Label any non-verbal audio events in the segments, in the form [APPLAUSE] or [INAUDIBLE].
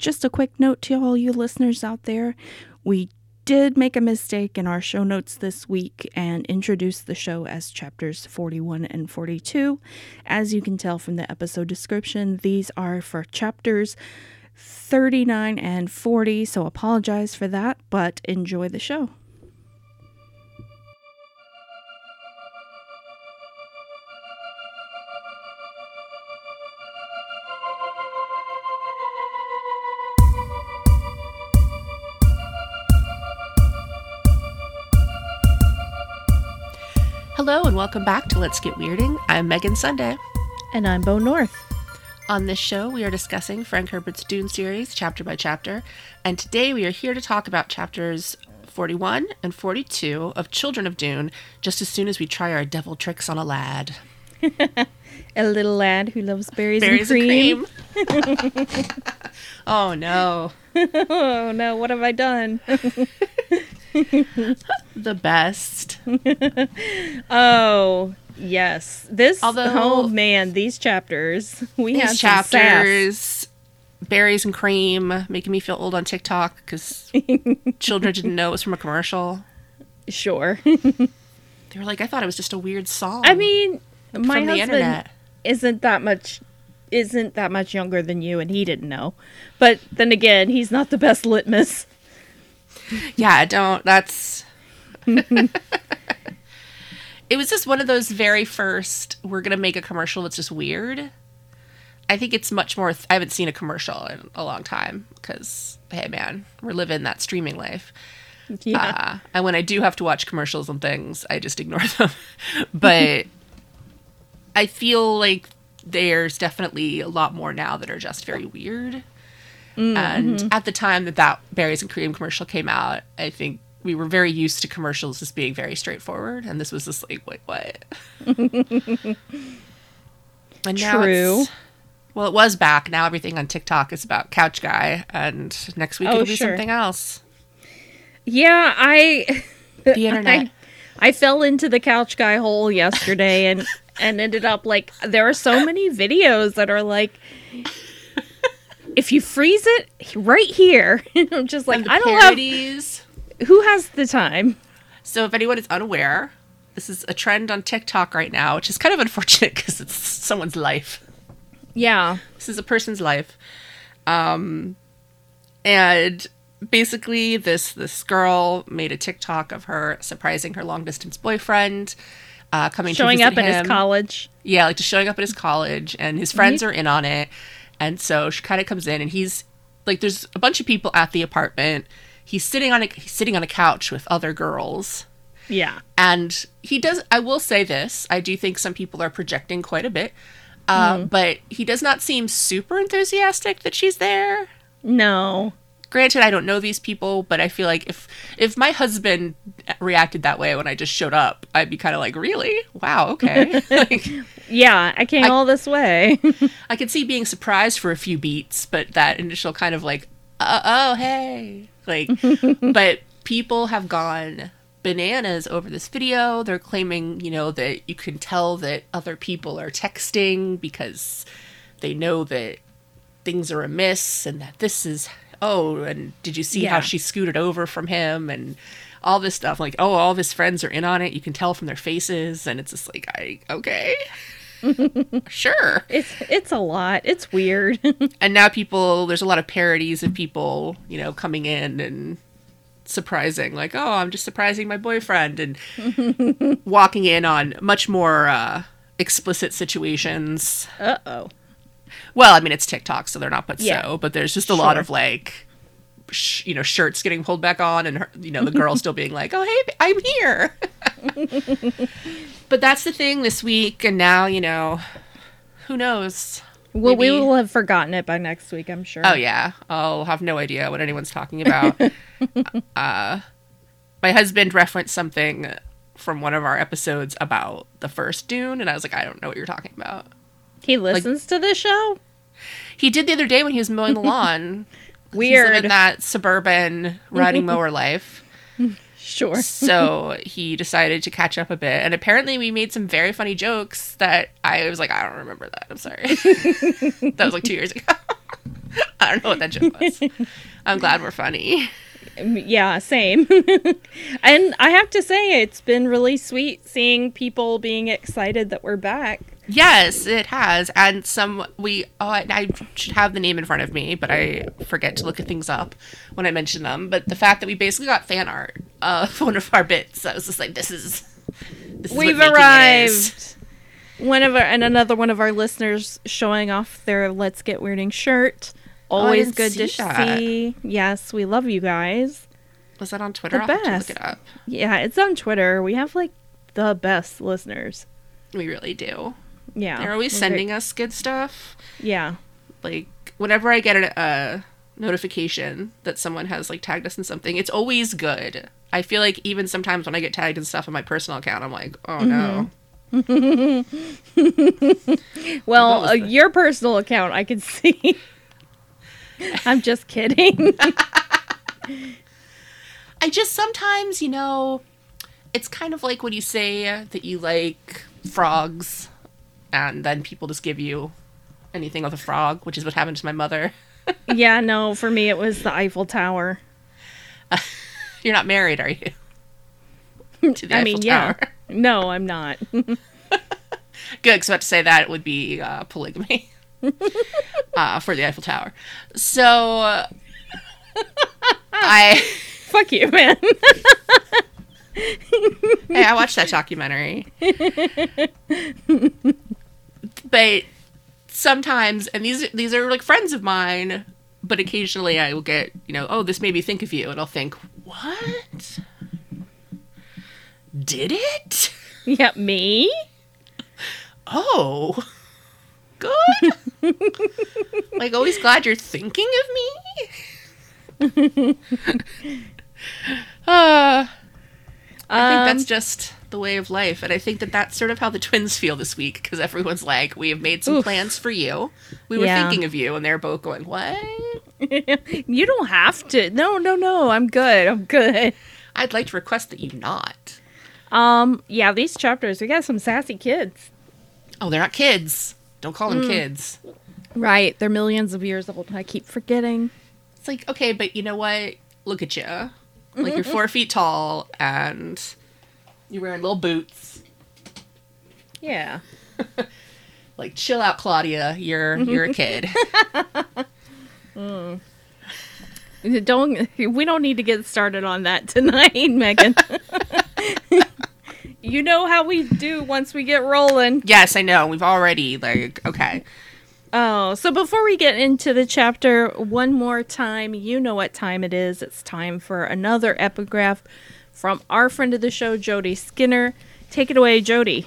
just a quick note to all you listeners out there. We did make a mistake in our show notes this week and introduced the show as chapters 41 and 42. As you can tell from the episode description, these are for chapters 39 and 40, so apologize for that, but enjoy the show. And welcome back to Let's Get Weirding. I'm Megan Sunday. And I'm Bo North. On this show, we are discussing Frank Herbert's Dune series chapter by chapter, and today we are here to talk about chapters 41 and 42 of Children of Dune just as soon as we try our devil tricks on a lad. [LAUGHS] A little lad who loves berries, Berries and cream. and cream. [LAUGHS] [LAUGHS] oh no. oh no, what have I done? [LAUGHS] The best. [LAUGHS] oh, yes. This Although- oh man, these chapters. We These sass. chapters, berries and cream, making me feel old on TikTok because [LAUGHS] children didn't know it was from a commercial. Sure. They were like, I thought it was just a weird song. I mean, my the husband internet. isn't that much isn't that much younger than you and he didn't know. But then again, he's not the best litmus. Yeah, don't. That's. [LAUGHS] it was just one of those very first. We're gonna make a commercial that's just weird. I think it's much more. I haven't seen a commercial in a long time because hey, man, we're living that streaming life. Yeah. Uh, and when I do have to watch commercials and things, I just ignore [LAUGHS] them. but I feel like there's definitely a lot more now that are just very weird. Mm, and mm-hmm. at the time that that berries and cream commercial came out, I think we were very used to commercials just being very straightforward, and this was just like, wait, what? [LAUGHS] and True. well, it was back. Now everything on TikTok is about Couch Guy, and next week Oh, it'll be sure. something else. yeah, I The internet. [LAUGHS] I, I fell into the couch guy hole yesterday and and ended up like there are so many videos that are like if you freeze it right here [LAUGHS] i'm just like i don't parodies. have who has the time So, if anyone is unaware, this is a trend on TikTok right now, which is kind of unfortunate [LAUGHS] because it's someone's life. yeah This is a person's life, um, and basically, this this girl made a TikTok of her surprising her long distance boyfriend, uh, coming showing to up at his college Yeah, like just showing up at his college, and his friends are in on it. And so she kind of comes in, and he's like, there's a bunch of people at the apartment. He's sitting on a he's sitting on a couch with other girls, yeah and he does. I will say this: I do think some people are projecting quite a bit, uh, but he does not seem super enthusiastic that she's there. no Granted, I don't know these people, but I feel like if if my husband reacted that way when I just showed up, I'd be kind of like, really? Wow, okay. [LAUGHS] like, yeah i came I- all this way [LAUGHS] I could see being surprised for a few beats, but that initial kind of like, uh, oh, hey. Like, [LAUGHS] but people have gone bananas over this video. They're claiming, you know, that you can tell that other people are texting because they know that things are amiss and that this is, oh, and did you see Yeah. how she scooted over from him and all this stuff? Like, oh, all of his friends are in on it. You can tell from their faces. And it's just like, I, okay. [LAUGHS] sure. it's it's a lot it's weird [LAUGHS] and now people there's a lot of parodies of people you know coming in and surprising like oh i'm just surprising my boyfriend and [LAUGHS] walking in on much more uh explicit situations uh-oh well i mean it's tiktok so they're not but Yeah. so but there's just a lot of like sh- you know shirts getting pulled back on and her, you know the girl still being like oh hey i'm here [LAUGHS] but that's the thing this week and now you know who knows well we will have forgotten it by next week i'm sure Oh yeah, I'll have no idea what anyone's talking about. [LAUGHS] uh, my husband referenced something from one of our episodes about the first Dune, and I was like, I don't know what you're talking about. He listens to this show He did the other day when he was mowing the [LAUGHS] lawn. He's weird living that suburban riding mower [LAUGHS] life. sure So he decided to catch up a bit, and apparently we made some very funny jokes that I was like, I don't remember that. I'm sorry. [LAUGHS] that was like two years ago. I don't know what that joke was. I'm glad we're funny. Um, yeah, same. and I have to say, it's been really sweet seeing people being excited that we're back. Yes, it has. And some we oh I, I should have the name in front of me, but I forget to look at things up when I mention them. But the fact that we basically got fan art of [LAUGHS] one of our bits, I was just like, this is this is We've making it is. arrived. One of our and another one of our listeners showing off their "Let's Get Weirding" shirt. Oh, Always didn't good to see that. see. Yes, we love you guys. Was that on Twitter? The I'll have to best. look it up. Yeah, it's on Twitter. We have like the best listeners. We really do. Yeah, They're always very- sending us good stuff. Yeah, Like whenever I get a, a notification that someone has like tagged us in something, it's always good. I feel like even sometimes when I get tagged in stuff on my personal account, I'm like, oh no. [LAUGHS] Well, was uh, the- your personal account, I can [LAUGHS] see. I'm just kidding. [LAUGHS] I just sometimes, you know, it's kind of like when you say that you like frogs, and then people just give you anything with a frog, which is what happened to my mother. [LAUGHS] yeah, no, for me it was the Eiffel Tower. [LAUGHS] You're not married, are you? [LAUGHS] to the I Eiffel mean, yeah. Tower. No, I'm not. Good, because I about to say that it would be uh, polygamy uh, for the Eiffel Tower. So uh, I Fuck you, man. hey, I watched that documentary. But sometimes, and these these are like friends of mine, but occasionally I will get, you know, oh, this made me think of you, and I'll think, what? Did it? [LAUGHS] yeah, me? Oh, good. [LAUGHS] like, always glad you're thinking of me. [LAUGHS] uh, I think that's Um, just the way of life, and I think that that's sort of how the twins feel this week because everyone's like, "We have made some Oof. plans for you. We were Yeah. thinking of you," and they're both going, "What?" [LAUGHS] you don't have to. No, no, no. I'm good. I'm good. I'd like to request that you not. Um, yeah, these chapters, we got some sassy kids. Oh, they're not kids. Don't call them kids. Right. They're millions of years old. I keep forgetting. It's like, okay, but you know what? Look at you. Like you're four feet tall and you're wearing little boots. Yeah. [LAUGHS] Like, chill out, Claudia. You're mm-hmm. you're a kid. [LAUGHS] Mm. [LAUGHS] Don't we don't need to get started on that tonight, Megan. you know how we do once we get rolling. yes, I know. We've already like okay. Oh, so before we get into the chapter one more time, you know what time it is. It's time for another epigraph from our friend of the show, Jody Skinner. Take it away, Jody.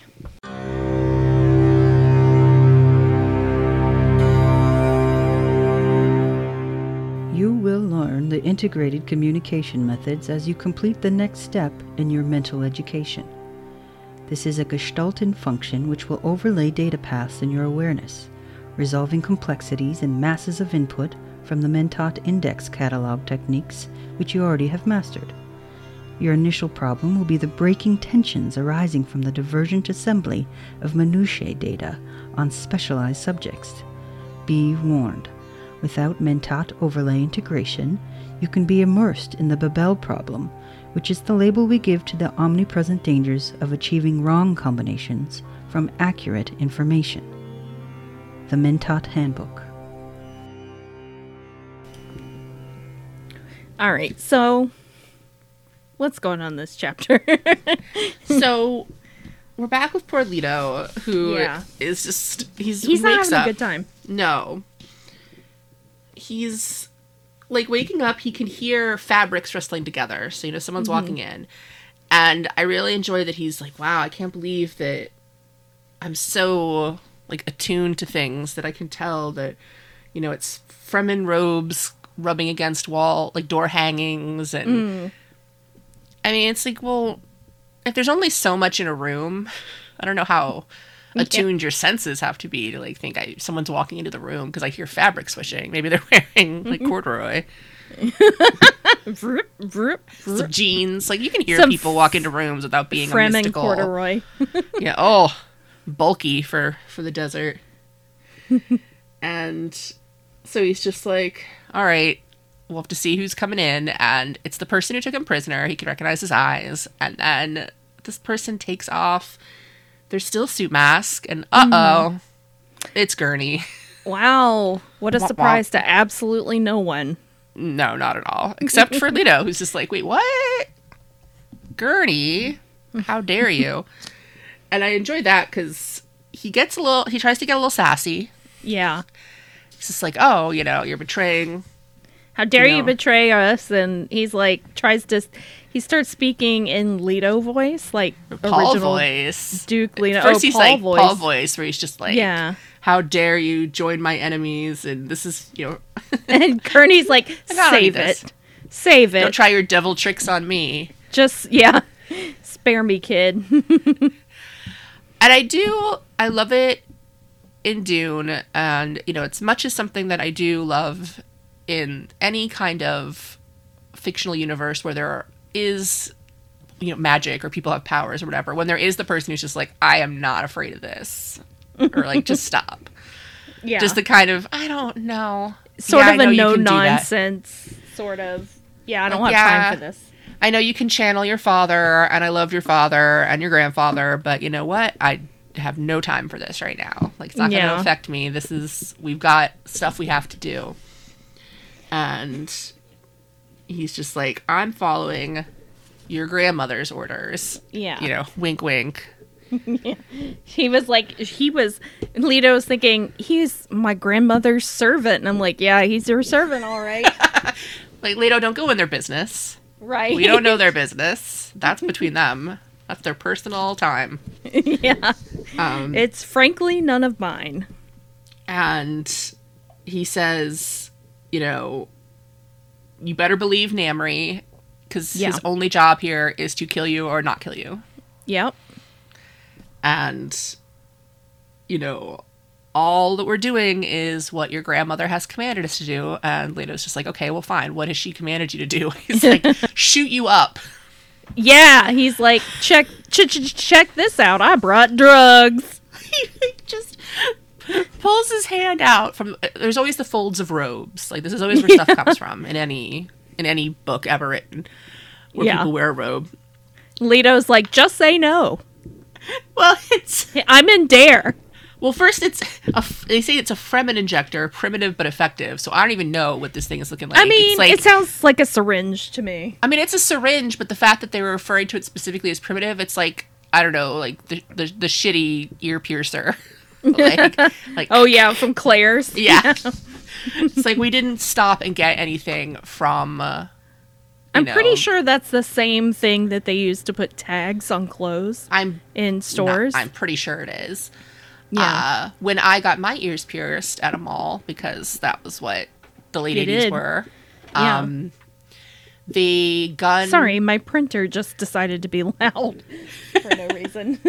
You will learn the integrated communication methods as you complete the next step in your Mentat education. This is a Gestalten function which will overlay data paths in your awareness, resolving complexities and masses of input from the Mentat index catalog techniques which you already have mastered. Your initial problem will be the breaking tensions arising from the divergent assembly of minutiae data on specialized subjects. Be warned. Without Mentat overlay integration, you can be immersed in the Babel problem, which is the label we give to the omnipresent dangers of achieving wrong combinations from accurate information. The Mentat Handbook. All right, so what's going on this chapter? [LAUGHS] So we're back with poor Leto, who is Yeah. just he's He's he not wakes having up. a good time. No. He's like waking up, he can hear fabrics rustling together. So, you know, someone's Mm-hmm. walking in. And I really enjoy that he's like, wow, I can't believe that I'm so like attuned to things that I can tell that, you know, it's Fremen robes rubbing against wall, like door hangings. And Mm. I mean, it's like, well, if there's only so much in a room, I don't know how attuned your senses have to be to like think I someone's walking into the room because I hear fabric swishing. Maybe they're [LAUGHS] wearing like mm-hmm. corduroy, [LAUGHS] Vroom, vroom, some jeans. Like you can hear Some people walk into rooms without being a mystical. corduroy. [LAUGHS] Yeah. Oh, bulky for for the desert. and So he's just like, all right, we'll have to see who's coming in. And it's the person who took him prisoner. He can recognize his eyes. And then this person takes off their still suit mask. And uh oh, it's Gurney. Wow. What a Womp surprise womp. to absolutely no one. No, not at all. Except for [LAUGHS] Leto, who's just like, wait, what? Gurney? How dare you? and I enjoy that because he gets a little, he tries to get a little sassy. Yeah. He's just like, oh, you know, you're betraying. How dare you, betray us? And he's like, tries to, he starts speaking in Leto voice, like Paul original voice. Duke Leto. First oh, he's Paul like voice. Paul voice, where he's just like, Yeah. how dare you join my enemies? And this is, you know, [LAUGHS] And Gurney's like, [LAUGHS] I don't need save it. Don't try your devil tricks on me. Just, yeah. [LAUGHS] Spare me, kid. And I do, I love it in Dune, and you know, it's much as something that I do love in any kind of fictional universe where there is, you know, magic or people have powers or whatever. When there is the person who's just like, I am not afraid of this, or like, [LAUGHS] just stop. yeah. Just the kind of, I don't know. sort Yeah, of a no can do that. nonsense sort of. Yeah, I don't Like, have yeah. time for this. I know you can channel your father, and I love your father and your grandfather, but you know what? I have no time for this right now. Like, it's not going to affect me. This is, we've got stuff we have to do. And he's just like, I'm following your grandmother's orders. Yeah. You know, wink, wink. [LAUGHS] He was like, he was, Leto was thinking, he's my grandmother's servant. And I'm like, yeah, he's your servant, all right. [LAUGHS] Like, Leto, don't go in their business. right. We don't know their [LAUGHS] business. That's between them. That's their personal time. yeah. Um, It's frankly none of mine. and he says, you know, you better believe Namri because Yeah. his only job here is to kill you or not kill you. Yep. And, you know, all that we're doing is what your grandmother has commanded us to do. And Leto's just like, okay, well, fine. What has she commanded you to do? [LAUGHS] He's like, [LAUGHS] shoot you up. Yeah. He's like, check, ch- ch- check this out. I brought drugs. [LAUGHS] he just [LAUGHS] pulls his hand out from uh, there's always the folds of robes like this is always where stuff comes from in any in any book ever written where Yeah. people wear a robe Leto's like, just say no. [LAUGHS] well it's [LAUGHS] I'm in dare. well first it's a they say it's a fremen injector primitive but effective so i don't even know what this thing is looking like I mean, like it sounds like a syringe to me. i mean it's a syringe but the fact that they were referring to it specifically as primitive it's like i don't know like the the, the shitty ear piercer [LAUGHS] like, like Oh, yeah, from Claire's. [LAUGHS] Yeah. [LAUGHS] it's like we didn't stop and get anything from. Uh, I'm know, pretty sure that's the same thing that they use to put tags on clothes I'm in not- stores. I'm pretty sure it is. Yeah. Uh, when I got my ears pierced at a mall because that was what the late 80s did. were. Yeah. Um, the gun. Sorry, my printer just decided to be loud for no reason.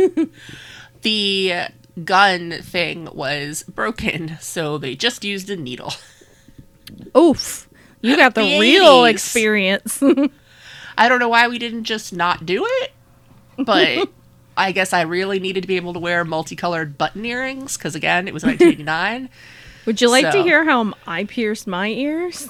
The gun thing was broken, so they just used a needle. Oof. You got the, [LAUGHS] The real 80s. experience. [LAUGHS] I don't know why we didn't just not do it, but [LAUGHS] I guess I really needed to be able to wear multicolored button earrings because again, it was 1989. Would you like to hear how I pierced my ears?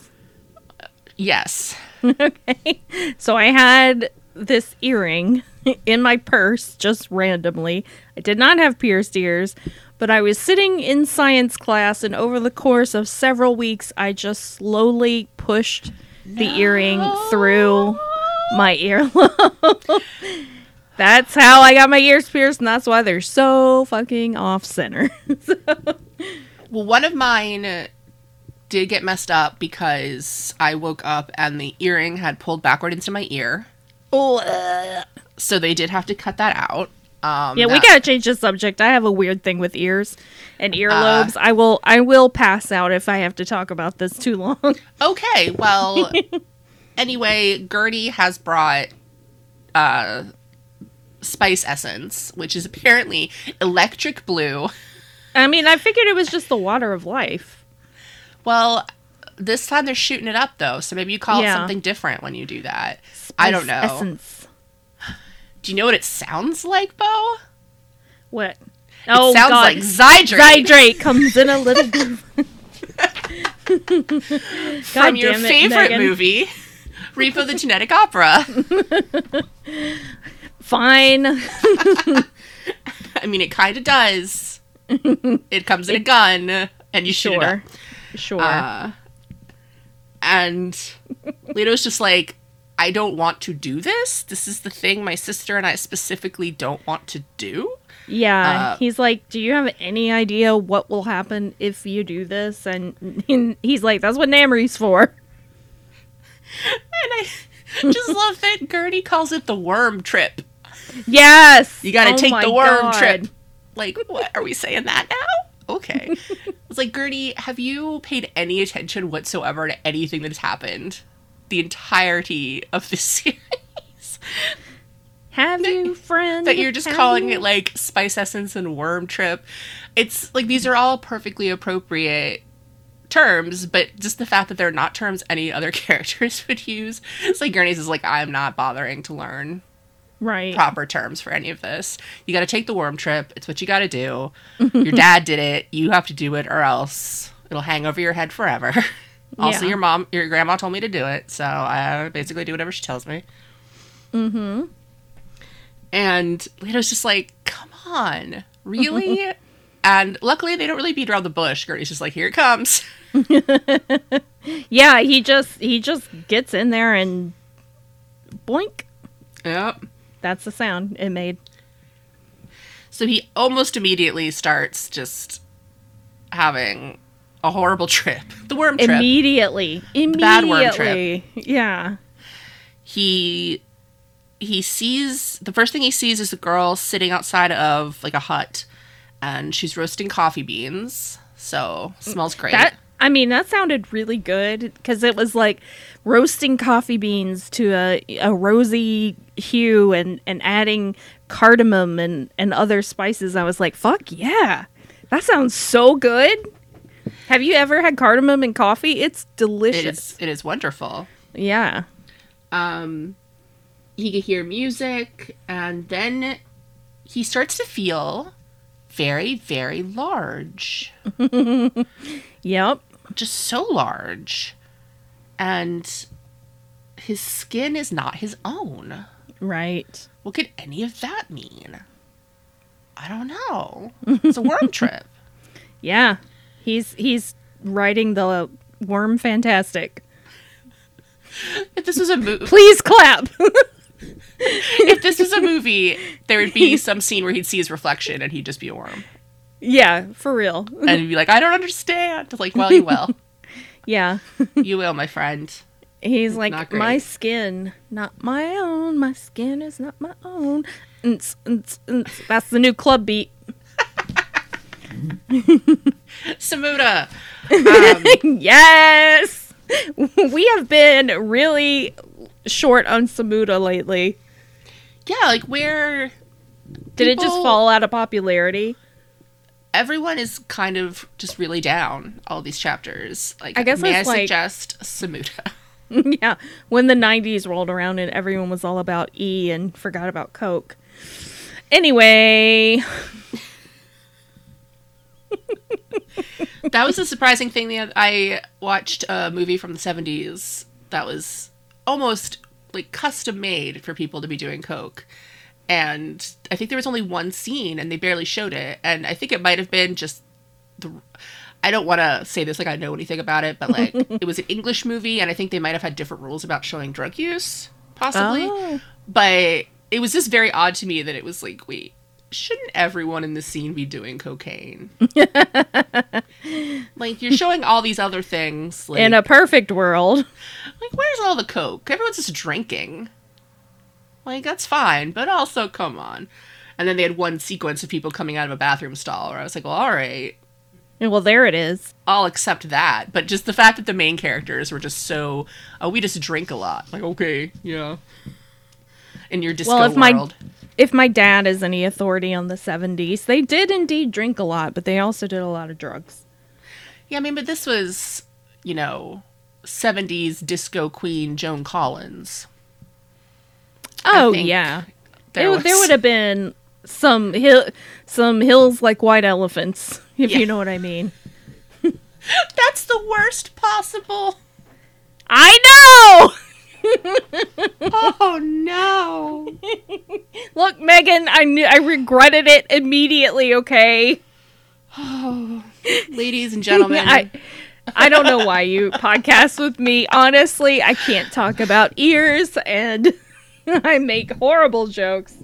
yes. okay. So I had this earring [LAUGHS] in my purse just randomly. I did not have pierced ears, but I was sitting in science class, and over the course of several weeks, I just slowly pushed the earring through my earlobe. [LAUGHS] that's how I got my ears pierced, and that's why they're so fucking off center. [LAUGHS] Well, one of mine did get messed up because I woke up and the earring had pulled backward into my ear. So they did have to cut that out. Um, Yeah, we gotta change the subject. I have a weird thing with ears and earlobes. I will I will pass out if I have to talk about this too long. [LAUGHS] Okay, well, [LAUGHS] anyway, Gurney has brought uh, spice essence, which is apparently electric blue. I mean, I figured it was just the water of life. Well, this time they're shooting it up though, so maybe you call Yeah. it something different when you do that. I don't know. Essence. Do you know what it sounds like, Bo? What? It oh sounds God. like Zydrate. Zydrate comes in a little [LAUGHS] blue. From your damn it, favorite Megan. movie, Repo the Genetic Opera. Fine. [LAUGHS] I mean, it kind of does. it comes in a gun, and you shoot it up. Sure. Sure. Uh, and Leto's just like, I don't want to do this. This is the thing my sister and I specifically don't want to do. yeah. uh, he's like, Do you have any idea what will happen if you do this? And, and [LAUGHS] he's like, That's what Namri's for. And I just [LAUGHS] love that Gurney calls it the worm trip. Yes. You got to Oh take the worm God. trip. Like, what? Are we saying that now? Okay. [LAUGHS] It's like, Gurney, have you paid any attention whatsoever to anything that has happened the entirety of this [LAUGHS] series? Have you, friend? that you're just Have calling you? it like spice essence and worm trip. It's like these are all perfectly appropriate terms, but just the fact that they're not terms any other [LAUGHS] characters would use. It's like Gurney's is like, I'm not bothering to learn right. proper terms for any of this. You got to take the worm trip. It's what you got to do. Your dad did it. You have to do it, or else it'll hang over your head forever. [LAUGHS] also, Yeah. your mom, your grandma told me to do it, so I basically do whatever she tells me. Mm-hmm. And Leto's just like, come on, really? [LAUGHS] and luckily, they don't really beat around the bush. Gurney's just like, here it comes. [LAUGHS] Yeah, he just he just gets in there and boink. Yep. That's the sound it made. So he almost immediately starts just having a horrible trip. [LAUGHS] The worm trip. Immediately. Immediately. bad worm trip. Yeah. he he sees the first thing he sees is a girl sitting outside of like a hut and she's roasting coffee beans so smells great That I mean, that sounded really good because it was like roasting coffee beans to a, a rosy hue and, and adding cardamom and, and other spices. I was like, fuck yeah. That sounds so good. Have you ever had cardamom in coffee? It's delicious. is it is wonderful Yeah. um he could hear music and then he starts to feel very very large [LAUGHS] Yep. just so large and his skin is not his own Right. What could any of that mean? I don't know. It's a worm [LAUGHS] trip. Yeah. He's he's writing the worm fantastic. If this was a movie, Please clap. [LAUGHS] if this was a movie, there would be [LAUGHS] some scene where he'd see his reflection and he'd just be a worm, yeah, for real. and he'd be like, "I don't understand." Like, well, you will, [LAUGHS] Yeah. you will, my friend. He's Not like, my skin, not my own. My skin is not my own. That's the new club beat. [LAUGHS] Semuta. [LAUGHS] Um, yes! We have been really short on Semuta lately. yeah, like where Did it just fall out of popularity? everyone is kind of just really down all these chapters. Like, I guess may I like- suggest Semuta? [LAUGHS] yeah. When the 90s rolled around and everyone was all about E and forgot about Coke. Anyway, that was a surprising thing. The I watched a movie from the seventies that was almost like custom made for people to be doing coke, and I think there was only one scene, and they barely showed it. And I think it might have been just the. I don't want to say this like I know anything about it, but like [LAUGHS] it was an English movie, and I think they might have had different rules about showing drug use, possibly. Oh. But it was just very odd to me that it was like, wait, shouldn't everyone in the scene be doing cocaine? [LAUGHS] like you're showing all these other things. Like, in a perfect world. like where's all the coke? Everyone's just drinking. Like that's fine, but also come on. And then they had one sequence of people coming out of a bathroom stall where I was like, well, all right, Well, there it is. I'll accept that. But just the fact that the main characters were just so, oh, we just drink a lot. Like, okay, yeah. In your disco Well, if my- world. If my dad is any authority on the 70s, they did indeed drink a lot, but they also did a lot of drugs. Yeah, I mean, but this was, you know, 70s disco queen Joan Collins. Oh, yeah. There, There, was, there would have been some hill, some hills like white elephants, [LAUGHS] if Yeah. you know what I mean. [LAUGHS] That's the worst possible. I know. [LAUGHS] [LAUGHS] Oh no. [LAUGHS] Look, Megan, I knew I regretted it immediately. Okay. Oh, [LAUGHS] Ladies and gentlemen, I I don't know why you podcast with me. Honestly, I can't talk about ears and I make horrible jokes.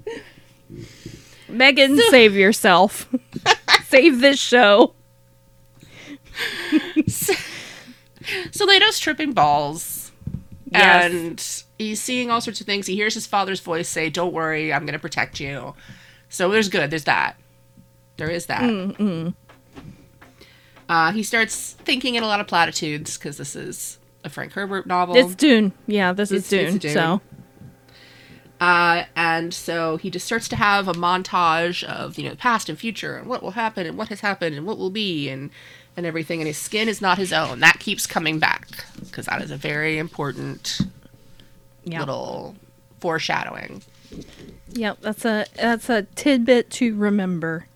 Megan, save yourself. save this show. so Leto's tripping balls. Yes. And he's seeing all sorts of things. He hears his father's voice say, Don't worry, I'm going to protect you. So there's good. There's that. There is that. Mm-hmm. Uh, he starts thinking in a lot of platitudes because this is a Frank Herbert novel. It's Dune. Yeah, this is It's- it's Dune, Dune. So, Uh, and so he just starts to have a montage of you know past and future and what will happen and what has happened and what will be and and everything. And his skin is not his own. That keeps coming back because that is a very important yeah. little foreshadowing. Yep, that's a that's a tidbit to remember.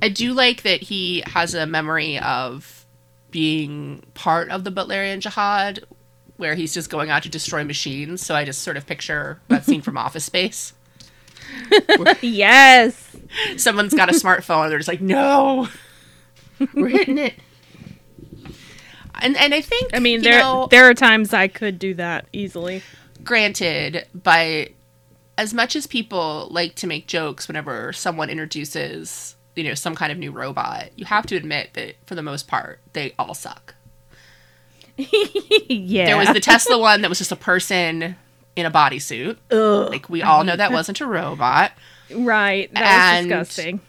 I do like that he has a memory of being part of the Butlerian Jihad, where he's just going out to destroy machines. So I just sort of picture that scene from Office Space. [LAUGHS] Yes. Someone's got a smartphone, they're just like, "No, [LAUGHS] we're hitting it." And and I think I mean, there know, there are times I could do that easily. granted, by as much as people like to make jokes whenever someone introduces you know some kind of new robot, you have to admit that for the most part they all suck. [LAUGHS] yeah. There was the Tesla one that was just a person in a bodysuit. Like we all know that wasn't a robot. right. That and was disgusting.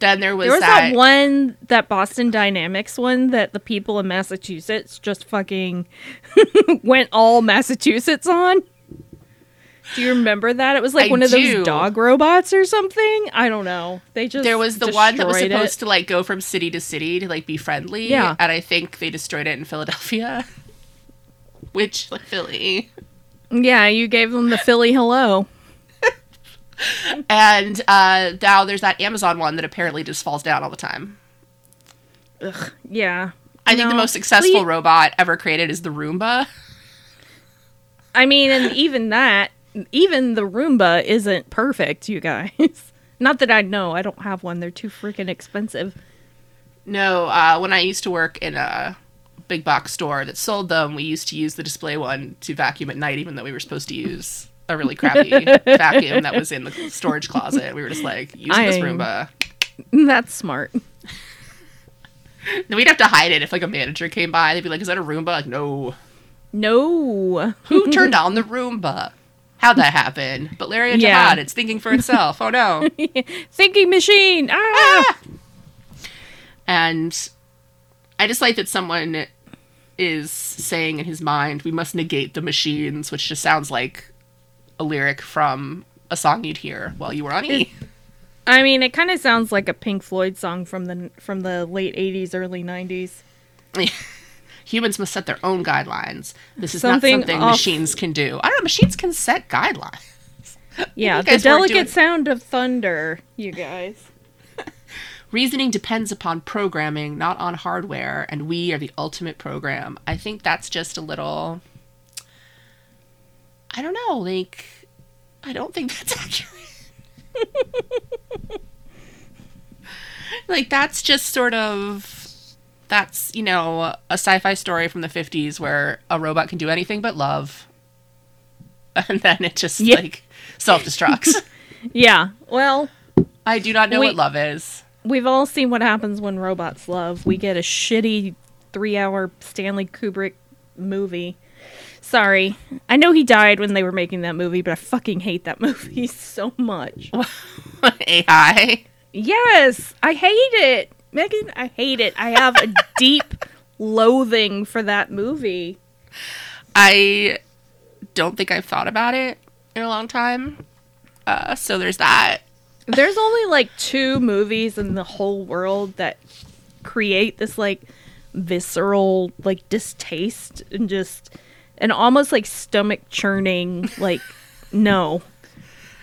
Then there was, There was that, that one, that Boston Dynamics one that the people in Massachusetts just fucking [LAUGHS] went all Massachusetts on. Do you remember that? It was like I one of do. those dog robots or something. I don't know. They just there was the one that was supposed it. to like go from city to city to like be friendly. Yeah. And I think they destroyed it in Philadelphia. [LAUGHS] Which like Philly. Yeah, you gave them the Philly hello. And uh now there's that Amazon one that apparently just falls down all the time. Yeah. I think the most successful please- robot ever created is the Roomba. I mean, and even that, even the Roomba isn't perfect, you guys. [LAUGHS] Not that I know. I don't have one. They're too freaking expensive. No, uh, when I used to work in a big box store that sold them, we used to use the display one to vacuum at night, even though we were supposed to use a really crappy vacuum that was in the [LAUGHS] storage closet. We were just like using this Roomba. That's smart. Then [LAUGHS] we'd have to hide it if like a manager came by. They'd be like, "Is that a Roomba?" Like, no. No. [LAUGHS] Who turned on the Roomba? How'd that happen? Butlerian Yeah. Jihad, it's thinking for itself. Oh no. Thinking machine. Ah! And I just like that someone is saying in his mind, we must negate the machines, which just sounds like a lyric from a song you'd hear while you were on E. I mean, it kind of sounds like a Pink Floyd song from the from the late '80s, early '90s. [LAUGHS] Humans must set their own guidelines. This is Something not something off- machines can do. I don't know, machines can set guidelines. [LAUGHS] Yeah, the delicate doing- sound of thunder, you guys. [LAUGHS] Reasoning depends upon programming, not on hardware, and we are the ultimate program. I think that's just a little. I don't know, like. I don't think that's [LAUGHS] accurate. like, that's just sort of. That's, you know, a sci fi story from the 50s where a robot can do anything but love. [LAUGHS] And then it just, Yeah. like, self destructs. [LAUGHS] Yeah. Well, I do not know We- what love is. we've all seen what happens when robots love. We get a shitty three-hour Stanley Kubrick movie. Sorry, I know he died when they were making that movie, but I fucking hate that [LAUGHS] movie so much. [LAUGHS] AI. Yes, I hate it, Megan. I hate it. I have a [LAUGHS] deep loathing for that movie. I don't think I've thought about it in a long time. Uh, so there's that. There's only like two movies in the whole world that create this like visceral like distaste and just and almost like stomach churning like [LAUGHS] no.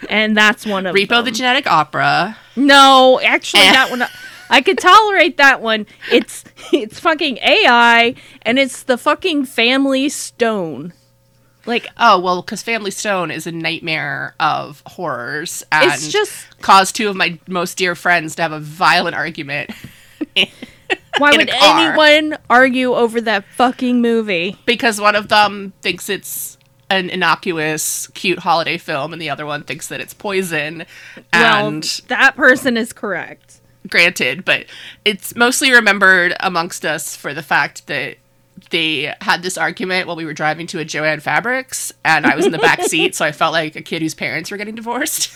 And that's one of Repo them. the Genetic Opera. No, actually Eh. that one I could tolerate that one. It's it's fucking AI and it's the fucking family stone. Like Oh well, because Family Stone is a nightmare of horrors, and It's just- caused two of my most dear friends to have a violent argument [LAUGHS] why would anyone argue over that fucking movie? because one of them thinks it's an innocuous, cute holiday film, and the other one thinks that it's poison. And well, that person is correct. granted, but it's mostly remembered amongst us for the fact that they had this argument while we were driving to a Joann Fabrics, and I was in the back seat, so I felt like a kid whose parents were getting divorced.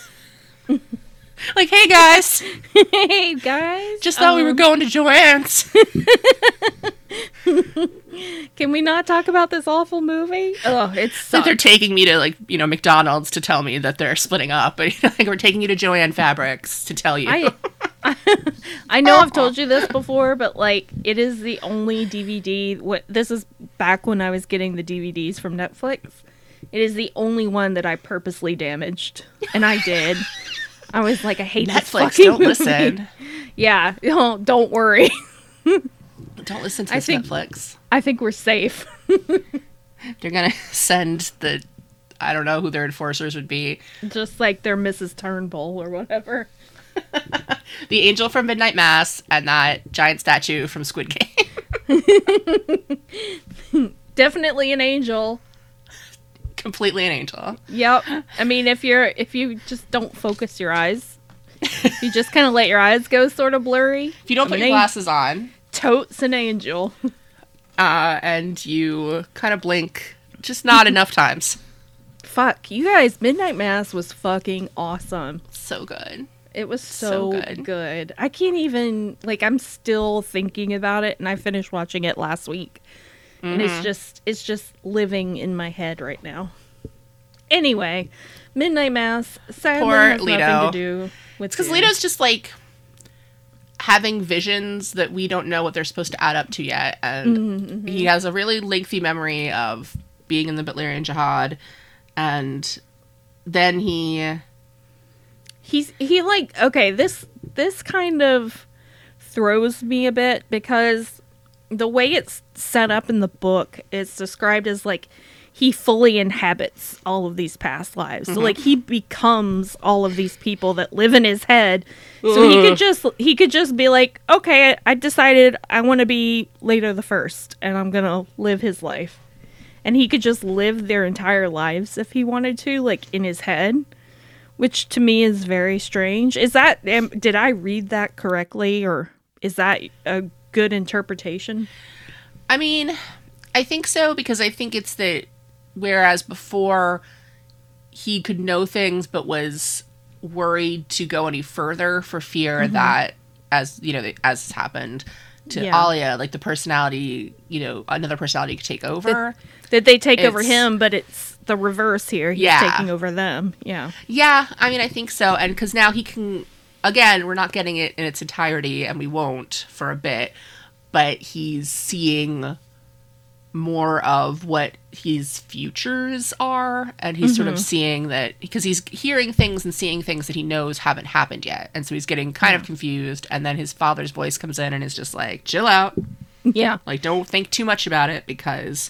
[LAUGHS] [LAUGHS] like, hey guys, [LAUGHS] hey guys, just thought we were um, going to Joann's. [LAUGHS] Can we not talk about this awful movie? Oh, it's So they're taking me to like you know McDonald's to tell me that they're splitting up, but like we're taking you to Joann Fabrics to tell you. I, I know I've told you this before, but like it is the only DVD. What this is back when I was getting the DVDs from Netflix. It is the only one that I purposely damaged, and I did. I was like, I hate this Netflix, fucking don't movie. listen. [LAUGHS] Yeah, don't, don't worry. [LAUGHS] Don't listen to I this think- Netflix. I think we're safe. [LAUGHS] They're gonna send the I don't know who their enforcers would be. Just like they're Mrs. Turnbull or whatever. The angel from Midnight Mass and that giant statue from Squid Game. Definitely an angel. Completely an angel. Yep. I mean, if you're if you just don't focus your eyes, you just kind of let your eyes go sort of blurry. If you don't I put mean, your glasses on, Totes an angel. uh, and you kind of blink just not enough times. Fuck, you guys, Midnight Mass was fucking awesome. So good. It was So so, good. good. I can't even like I'm still thinking about it and I finished watching it last week. And Mm-hmm. it's just it's just living in my head right now. Anyway, Midnight Mass sadly Poor has Leto. nothing to do with Because Leto's just like having visions that we don't know what they're supposed to add up to yet. And Mm-hmm, he has a really lengthy memory of being in the Butlerian Jihad. And then he. he's he like okay this this kind of throws me a bit because the way it's set up in the book it's described as like he fully inhabits all of these past lives. So mm-hmm. like he becomes all of these people that live in his head. So he could just he could just be like okay i, I decided i want to be Leto the first and i'm gonna live his life. And he could just live their entire lives if he wanted to like in his head which to me is very strange. Is that am, did I read that correctly or is that a good interpretation? I mean, I think so because I think it's that whereas before he could know things but was worried to go any further for fear mm-hmm. that as you know as has happened to Yeah. Alia like the personality you know another personality could take over That they take over him, but it's the reverse here. He's Yeah. taking over them. Yeah. yeah I mean I think so and because now he can again we're not getting it in its entirety and we won't for a bit but he's seeing more of what his futures are and he's sort of mm-hmm. seeing that because he's hearing things and seeing things that he knows haven't happened yet and so he's getting kind of confused and then his father's voice comes in and is just like chill out Yeah. like don't think too much about it because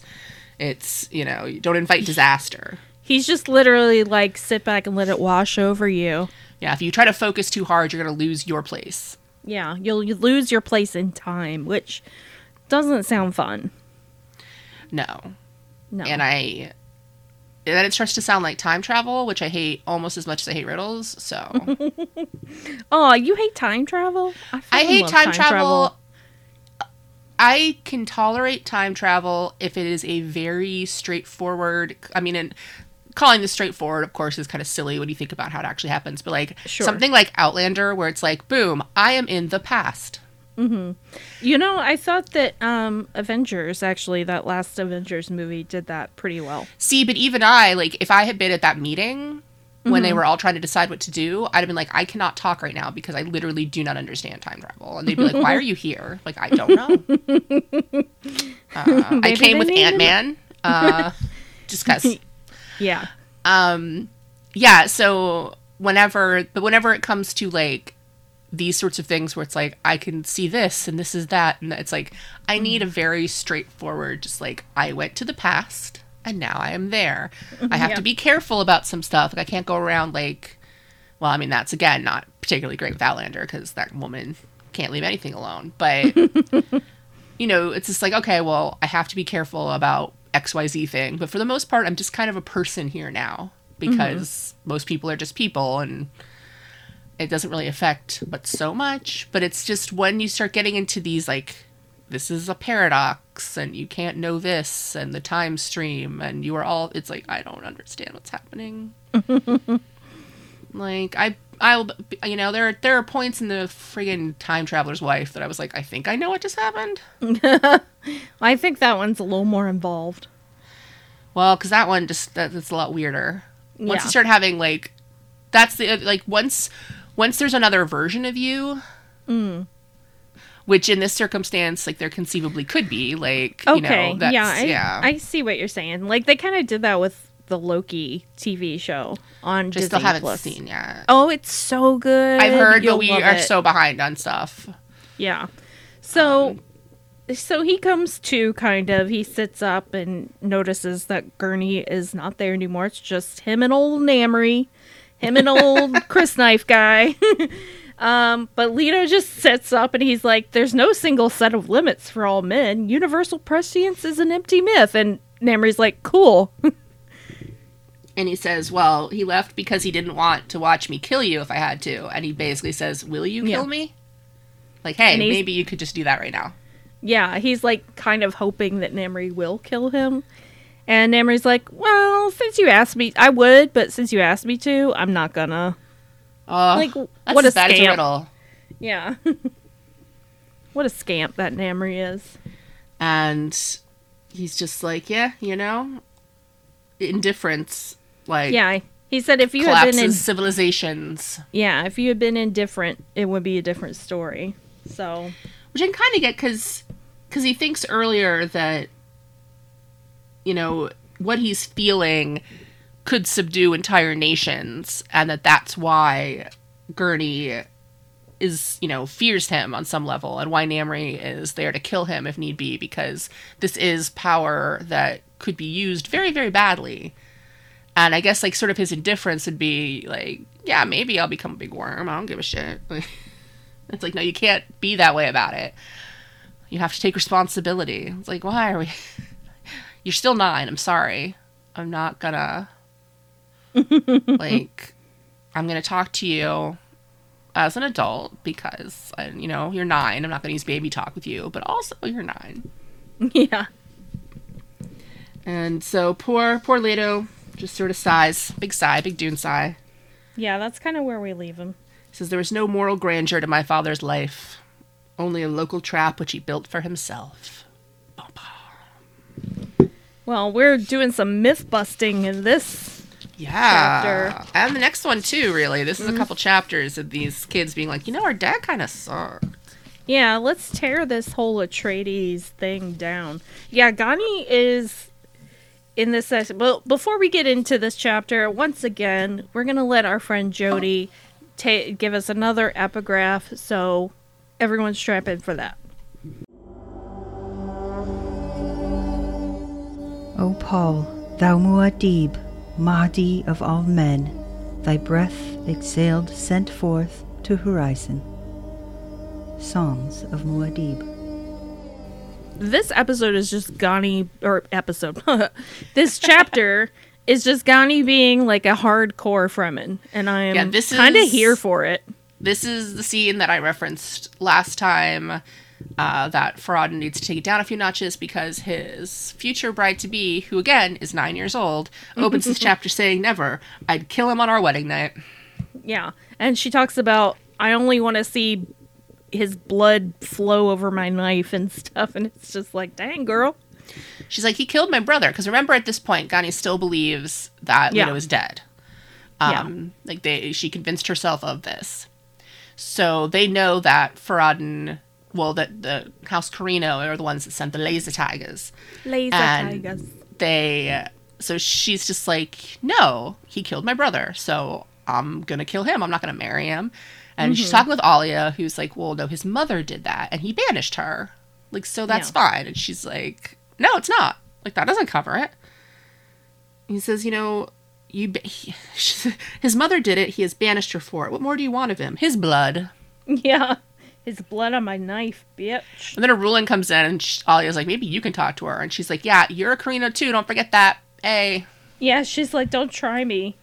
it's you know don't invite disaster He's just literally like sit back and let it wash over you. Yeah if you try to focus too hard you're going to lose your place Yeah, you'll you lose your place in time, which doesn't sound fun. no No. and I and then it starts to sound like time travel, which I hate almost as much as I hate riddles. So [LAUGHS] oh, you hate time travel? I fucking hate love time, travel. I can tolerate time travel if it is a very straightforward. I mean, and calling this straightforward, of course, is kind of silly when you think about how it actually happens. But like Sure. something like Outlander, where it's like, boom, I am in the past. You know, I thought that um Avengers actually that last Avengers movie did that pretty well. See, but even I, like, if I had been at that meeting when they were all trying to decide what to do, I'd have been like, I cannot talk right now because I literally do not understand time travel. And they'd be like, Why are you here? Like, I don't know. [LAUGHS] Uh, I came with Ant Man. Uh, just because. [LAUGHS] Yeah. Um, yeah, so whenever, but whenever it comes to like these sorts of things where it's like I can see this and this is that and it's like I need a very straightforward just like I went to the past and now I am there. I have Yeah. to be careful about some stuff. Like I can't go around like well, I mean that's again not particularly great with Outlander cuz that woman can't leave anything alone. But [LAUGHS] you know, it's just like okay, well, I have to be careful about XYZ thing, but for the most part I'm just kind of a person here now because most people are just people and it doesn't really affect but so much. But it's just when you start getting into these like this is a paradox and you can't know this and the time stream and you are all it's like i don't understand what's happening. [LAUGHS] Like i i'll you know there are there are points in the friggin time traveler's wife that i was like i think i know what just happened [LAUGHS] I think that one's a little more involved. well because that one just that, that's a lot weirder once Yeah. you start having like that's the like once once there's another version of you Mm. which in this circumstance like there conceivably could be like you Okay, know that's yeah, I, yeah I see what you're saying. Like they kind of did that with the Loki TV show on which I Disney still haven't Plus. seen yet Oh, it's so good. i've heard You'll but we are it. so behind on stuff Yeah. So Um, so he comes to kind of he sits up and notices that Gurney is not there anymore. It's just him and old Namri, Him and old [LAUGHS] crysknife guy. [LAUGHS] um, but Leto just sits up and he's like, There's no single set of limits for all men. Universal prescience is an empty myth. And Namri's like, Cool. [LAUGHS] and he says well he left because he didn't want to watch me kill you if i had to and he basically says will you Yeah. kill me like hey maybe you could just do that right now Yeah, he's like kind of hoping that Namri will kill him. And Namri's like, Well, since you asked me, I would, but since you asked me to, I'm not gonna. oh Like, that's what a scamp. Yeah. [LAUGHS] what a scamp that Namri is. and he's just like yeah you know indifference like Yeah. He said if you had been in civilizations Yeah, if you had been indifferent, it would be a different story. So which I can kind of get because because he thinks earlier that you know what he's feeling could subdue entire nations, and that that's why Gurney is you know fears him on some level, and why Namri is there to kill him if need be, because this is power that could be used very very badly. And I guess like sort of his indifference would be like, yeah, maybe I'll become a big worm. I don't give a shit. Like, [LAUGHS] it's like, no, you can't be that way about it. You have to take responsibility. It's like, why are we? [LAUGHS] You're still nine. I'm sorry. I'm not gonna. [LAUGHS] like, I'm gonna talk to you as an adult because, you know, you're nine. I'm not gonna use baby talk with you, but also you're nine. Yeah. And so poor, poor Leto just sort of sighs. Big sigh, big Dune sigh. Yeah, that's kind of where we leave him. says there was no moral grandeur to my father's life, only a local trap which he built for himself. Well, we're doing some myth busting in this. Yeah. Chapter. And the next one too, really. This is a mm-hmm. couple chapters of these kids being like, you know, our dad kind of sucked. Yeah, let's tear this whole Atreides thing down. Yeah, Ghani is in this section. But before we get into this chapter, once again, we're gonna let our friend Jody ta- give us another epigraph. So everyone strap in for that. O Paul, thou Muad'Dib, Mahdi of all men, thy breath exhaled sent forth to horizon. Songs of Muad'Dib. This episode is just Ghani or episode. [LAUGHS] this chapter is just Ghani being like a hardcore Fremen, and I Yeah, am this kind of here for it. This is the scene that I referenced last time. Uh, that Farad'n needs to take it down a few notches because his future bride to be, who again is nine years old, [LAUGHS] opens this chapter saying, Never, I'd kill him on our wedding night. Yeah. And she talks about I only want to see his blood flow over my knife and [LAUGHS] stuff and it's just like, "Dang, girl." She's like, he killed my brother. Because remember, at this point, Ghani still believes that Yeah. Leto is dead. Um, Like they, she convinced herself of this. So they know that Farad'n, well, that the House Corrino are the ones that sent the laser tigers. Laser And- tigers. They, so she's just like, no, he killed my brother. So I'm gonna kill him. I'm not gonna marry him. And she's mm-hmm. talking with Alia, who's like, well, no, his mother did that and he banished her. Like, so that's Yeah. fine. And she's like, no, it's not. Like, that doesn't cover it. He says, you know, you ba- he, [LAUGHS] his mother did it. He has banished her for it. What more do you want of him? His blood. Yeah. His blood on my knife, bitch. And then a ruling comes in, and sh Alia's like, maybe you can talk to her. And she's like, yeah, you're a Corrino too. Don't forget that. Hey. Yeah, she's like, don't try me.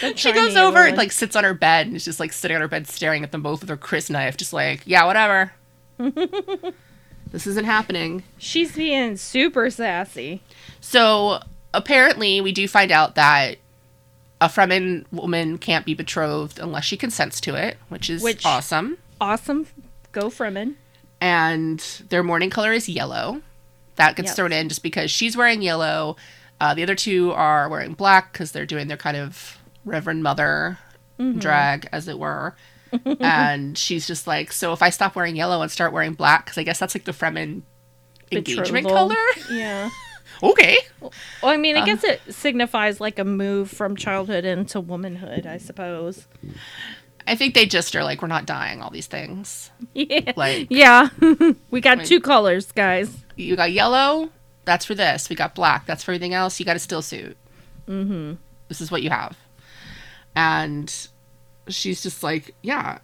Don't She goes over and like sits on her bed and is just like sitting on her bed staring at them both with her crysknife, just like, yeah, whatever. [LAUGHS] this isn't happening. She's being super sassy. So apparently, we do find out that a Fremen woman can't be betrothed unless she consents to it, which is Which- awesome. Awesome. Go Fremen. And their mourning color is yellow. That gets Yep. thrown in just because she's wearing yellow. Uh, the other two are wearing black because they're doing their kind of Reverend Mother Mm-hmm. drag, as it were. [LAUGHS] and she's just like, so if I stop wearing yellow and start wearing black, because I guess that's like the Fremen engagement color. [LAUGHS] Yeah. okay. Well, I mean, I Uh. guess it signifies like a move from childhood into womanhood, I suppose. I think they just are like, we're not dying, all these things. Yeah. [LAUGHS] Like, Yeah. we got Like- two colors, guys. you got yellow, that's for this. We got black, that's for everything else. You got a stillsuit. Mm-hmm. This is what you have. And she's just like, yeah.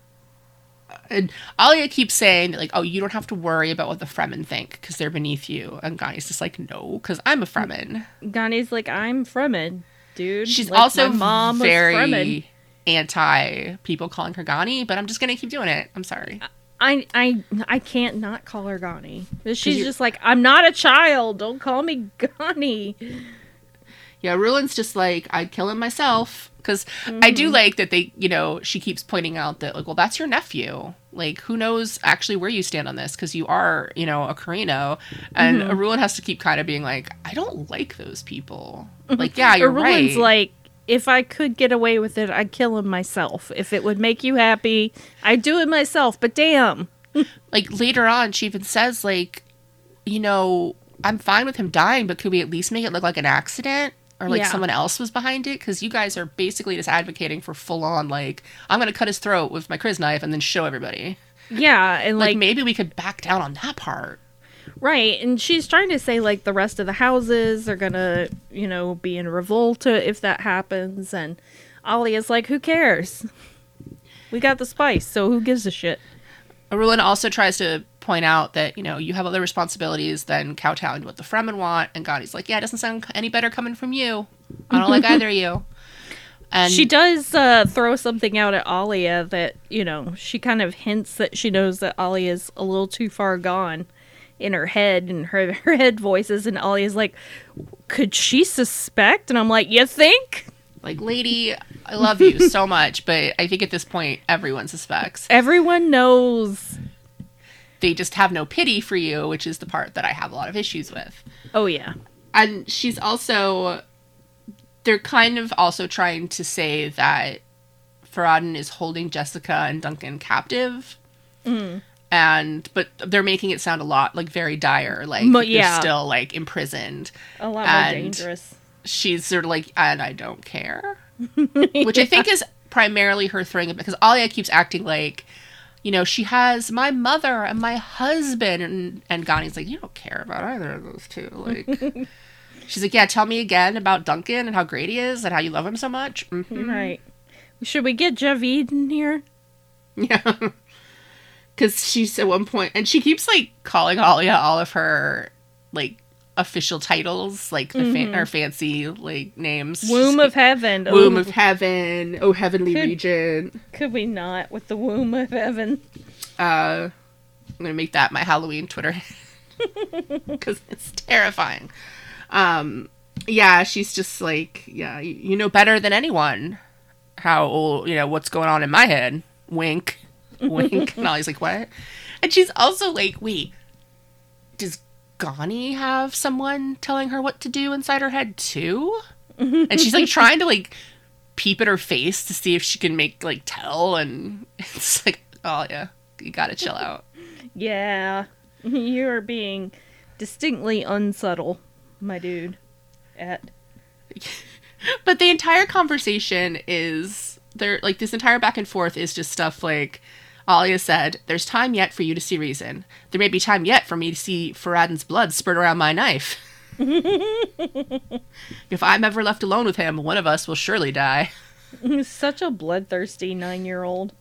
And Alia keeps saying, like, oh, you don't have to worry about what the Fremen think because they're beneath you. And Ghani's just like, no, because I'm a Fremen. Ghani's like, I'm Fremen, dude. She's Like, also mom very anti people calling her Ghani, but I'm just going to keep doing it. I'm sorry. I I I can't not call her Ghani. She's just like, I'm not a child. Don't call me Ghani. Yeah, Rulin's just like, I'd kill him myself. Because I Mm-hmm. do like that they, you know, she keeps pointing out that, like, well, that's your nephew. Like, who knows actually where you stand on this? Because you are, you know, a Corrino. And Mm-hmm. Irulan has to keep kind of being like, I don't like those people. Like, yeah, you're Rulin's right. like, if I could get away with it, I'd kill him myself. If it would make you happy, I'd do it myself. But damn. [LAUGHS] like, later on, she even says, like, you know, I'm fine with him dying, but could we at least make it look like an accident? Or like Yeah. someone else was behind it? Because you guys are basically just advocating for full on, like, I'm going to cut his throat with my crysknife and then show everybody. Yeah, and like, like, maybe we could back down on that part. right, and she's trying to say like the rest of the houses are gonna, you know, be in revolt uh, if that happens, and Ollie is like, who cares? We got the spice, so who gives a shit? Irulan also tries to point out that you know you have other responsibilities than kowtowing to what the Fremen want, and Ghani's like, yeah, it doesn't sound any better coming from you. I don't like [LAUGHS] either of you. And she does uh, throw something out at Alia that you know she kind of hints that she knows that Alia's a little too far gone in her head and her [LAUGHS] her head voices, and Alia's like, could she suspect? And I'm like, you think? like, lady, I love you so [LAUGHS] much, but I think at this point everyone suspects. Everyone knows. They just have no pity for you, which is the part that I have a lot of issues with. Oh yeah, and she's also they're kind of also trying to say that Farad'n is holding Jessica and Duncan captive. Mm. And but they're making it sound a lot like very dire, like Mo- they're still like imprisoned. a lot more And- dangerous. She's sort of like, and I don't care, [LAUGHS] which I think is primarily her throwing it because Alia keeps acting like, you know, she has my mother and my husband, and and Ghani's like, you don't care about either of those two. Like, [LAUGHS] she's like, yeah, tell me again about Duncan and how great he is and how you love him so much. hmm Right. Should we get Javid in here? Yeah, [LAUGHS] because she's at one point, and she keeps like calling Alia all of her like official titles, like the fa- or fancy like names. Womb of Heaven. Womb Oh, of Heaven, oh heavenly Could- region. Could we not with the Womb of Heaven? Uh, I'm gonna make that my Halloween Twitter [LAUGHS] because it's terrifying. Um, yeah, she's just like, yeah, you, you know better than anyone how old, you know what's going on in my head. Wink, wink. [LAUGHS] and Ollie's like, what? And she's also like, wait, Ghani have someone telling her what to do inside her head too? and she's like trying to like peep at her face to see if she can make like tell and [LAUGHS] it's like oh yeah you gotta chill out Yeah. [LAUGHS] You're being distinctly unsubtle, my dude. At [LAUGHS] but the entire conversation is there like this entire back and forth is just stuff like Alia said, There's time yet for you to see reason. There may be time yet for me to see Farad'n's blood spurt around my knife. [LAUGHS] if I'm ever left alone with him, one of us will surely die. He's [LAUGHS] such a bloodthirsty nine year old.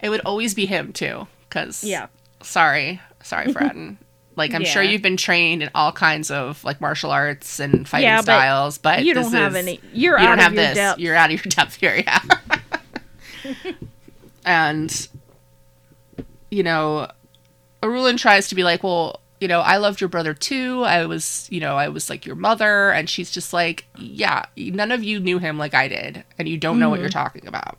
It would always be him too, because Yeah. sorry, sorry, [LAUGHS] Faradin. like I'm sure you've been trained in all kinds of like martial arts and fighting Yeah, but styles, but you don't have is- any. You're you out don't of have your this. depth. You're out of your depth here, yeah. and you know, Irulan tries to be like, well, you know, I loved your brother too. I was, you know, I was like your mother, and she's just like, yeah, none of you knew him like I did, and you don't know what you're Mm-hmm. talking about.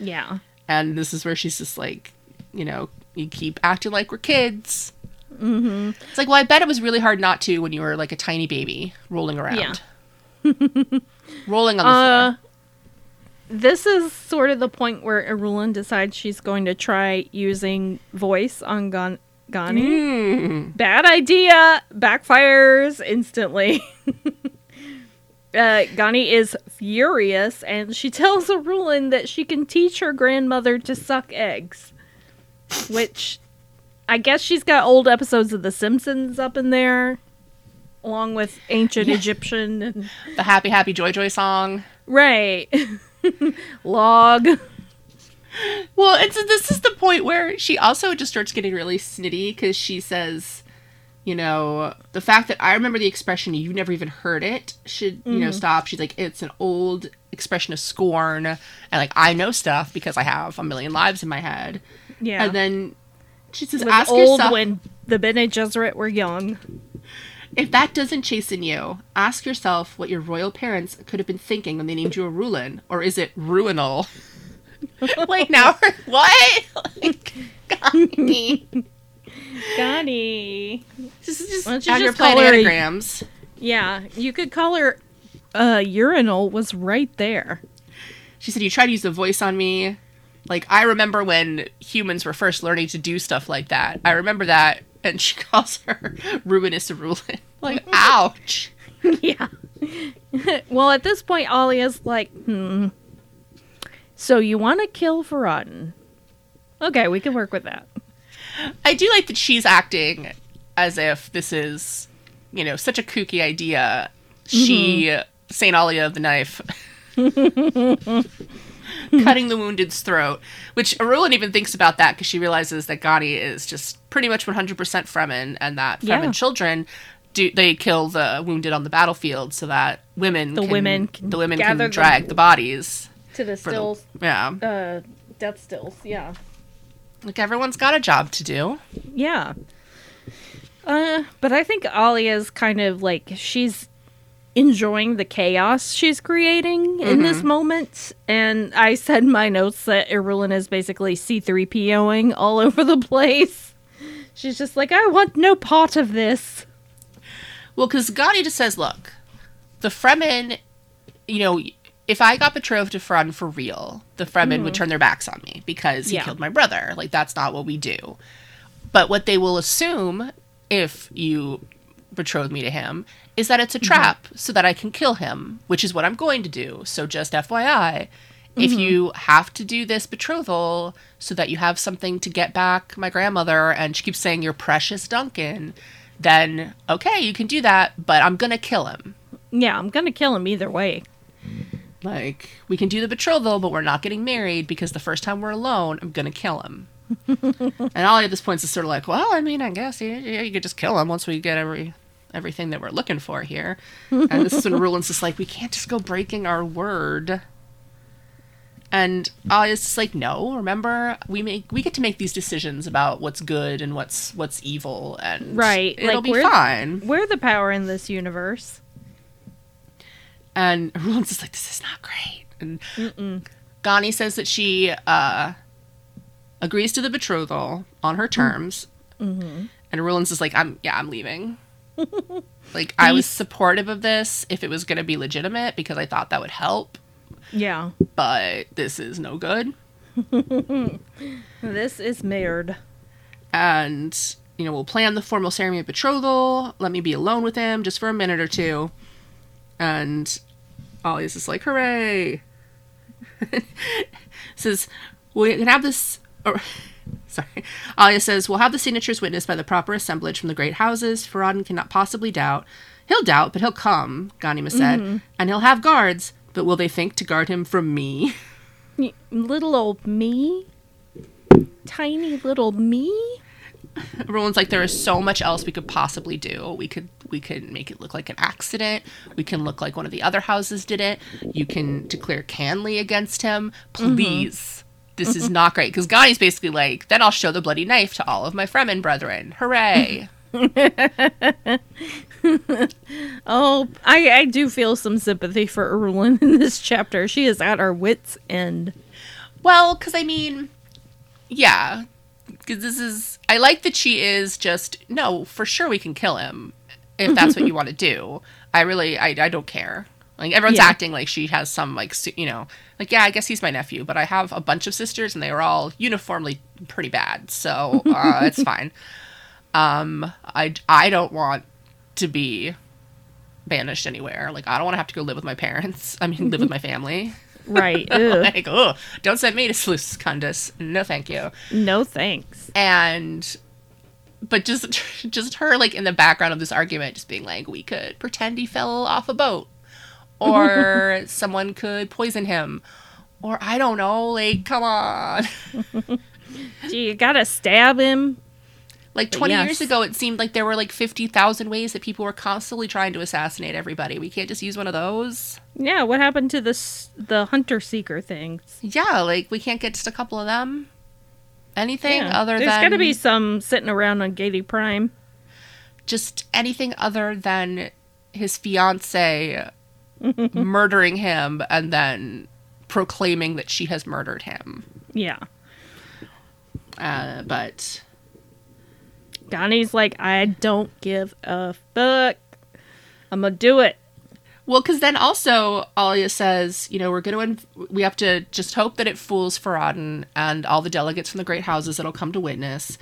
yeah. And this is where she's just like, you know, you keep acting like we're kids. Mm-hmm. It's like, well, I bet it was really hard not to when you were like a tiny baby rolling around. Yeah. rolling on the Uh, floor. This is sort of the point where Irulan decides she's going to try using voice on Gan- Ghani. Mm. Bad idea. Backfires instantly. [LAUGHS] uh, Ghani is furious and she tells Irulan that she can teach her grandmother to suck eggs. Which I guess she's got old episodes of The Simpsons up in there. Along with ancient Egyptian and The happy, happy, joy, joy song. Right. [LAUGHS] [LAUGHS] Log. Well, it's this is the point where she also just starts getting really snitty because she says, you know, the fact that I remember the expression you never even heard it should you know mm-hmm. stop. She's like, it's an old expression of scorn, and like I know stuff because I have a million lives in my head. Yeah. And then she says, ask old yourself when the Bene Gesserit were young. If that doesn't chasten you. Ask yourself what your royal parents could have been thinking when they named you a Rulin, or is it Ruinal? [LAUGHS] like now, [LAUGHS] what? like, me. Ghani. Just, just Why don't you just call playing her a- anagrams. Yeah, you could call her uh urinal was right there. She said, You tried to use the voice on me. Like, I remember when humans were first learning to do stuff like that. I remember that. And she [LAUGHS] calls her Ruinous Rulin. Like, [LAUGHS] ouch. [LAUGHS] yeah. [LAUGHS] well, at this point Alia's like, "Hmm. So you want to kill Farad'n? Okay, we can work with that. I do like that she's acting as if this is, you know, such a kooky idea. She, Saint Alia of the knife, cutting the wounded's throat, which Irulan even thinks about that because she realizes that Ghani is just pretty much 100% Fremen and that Fremen Yeah. children do they kill the wounded on the battlefield so that women The can, women can the women can drag the bodies To the for the- stills, yeah uh, death stills. Yeah. like everyone's got a job to do Yeah. Uh, but I think Alia's kind of like she's enjoying the chaos she's creating in this moment. And I said in my notes that Irulan is basically C3POing all [LAUGHS] over the place. She's just like, I want no part of this. Well, because Ghani just says, look, the Fremen, you know, if I got betrothed to Fremen for real, the Fremen would mm-hmm. turn their backs on me because he Yeah. killed my brother. Like, that's not what we do. But what they will assume if you betroth me to him is that it's a mm-hmm. trap so that I can kill him, which is what I'm going to do. So, just FYI. If mm-hmm. you have to do this betrothal so that you have something to get back my grandmother, and she keeps saying, Your precious Duncan, then okay, you can do that, but I'm gonna kill him. Yeah, I'm gonna kill him either way. Like, we can do the betrothal, but we're not getting married because the first time we're alone, I'm gonna kill him. [LAUGHS] and Ollie at this point is sort of like, well, I mean, I guess yeah, yeah, you could just kill him once we get every everything that we're looking for here. And this is when Rulin's just like, we can't just go breaking our word. And Ollie's just like, no, remember, we make we get to make these decisions about what's good and what's what's evil, and Right, it'll like, be we're- fine. We're the power in this universe. And [LAUGHS] Rulin's just like, this is not great. And Gani says that she uh, agrees to the betrothal on her terms. And Rulin's just like, I'm yeah, I'm leaving. [LAUGHS] like I was supportive of this if it was going to be legitimate because I thought that would help, Yeah. but this is no good. [LAUGHS] This is Mayrd. And you know, we'll plan the formal ceremony of betrothal. Let me be alone with him just for a minute or two. And Ollie's just like, hooray. [LAUGHS] says we can have this. Or, [LAUGHS] sorry, Alia says we'll have the signatures witnessed by the proper assemblage from the great houses. Farad'n cannot possibly doubt. He'll doubt, but he'll come. Ghanima said, mm-hmm. and he'll have guards. But will they think to guard him from me? Little old me? Tiny little me? Everyone's like, there is so much else we could possibly do. We could we could make it look like an accident. We can look like one of the other houses did it. You can declare kanly against him. Mm-hmm. Please. This is mm-hmm. not great. Because Ghani's basically like, then I'll show the bloody knife to all of my Fremen brethren. Hooray. [LAUGHS] [LAUGHS] Oh, I, I do feel some sympathy for Erlin in this chapter. She is at her wits' end. well, because I mean, yeah. Because this is, I like that she is just, no, for sure we can kill him if that's what you [LAUGHS] want to do. I really, I, I don't care. Like everyone's Yeah. acting like she has some like you know like yeah I guess he's my nephew but I have a bunch of sisters and they were all uniformly pretty bad so uh, it's [LAUGHS] fine. Um, I I don't want to be banished anywhere. Like I don't want to have to go live with my parents. I mean live with my family. [LAUGHS] Right. [LAUGHS] Ugh. like oh don't send me to Kundus. No thank you No thanks. and but just [LAUGHS] just her like in the background of this argument just being like we could pretend he fell off a boat or someone could poison him or i don't know like come on Gee, you gotta stab him. Like But 20 yes. years ago it seemed like there were like 50,000 ways that people were constantly trying to assassinate everybody we can't just use one of those Yeah, what happened to this the hunter seeker things? yeah like we can't get just a couple of them anything Yeah. other There's than gotta be some sitting around on Giedi Prime. just anything other than his fiance [LAUGHS] murdering him and then proclaiming that she has murdered him. Yeah. Uh, but Ghani's like, I don't give a fuck. I'm gonna do it. well, because then also Alia says, you know, we're going to inv- we have to just hope that it fools Farad'n and all the delegates from the great houses that'll come to witness.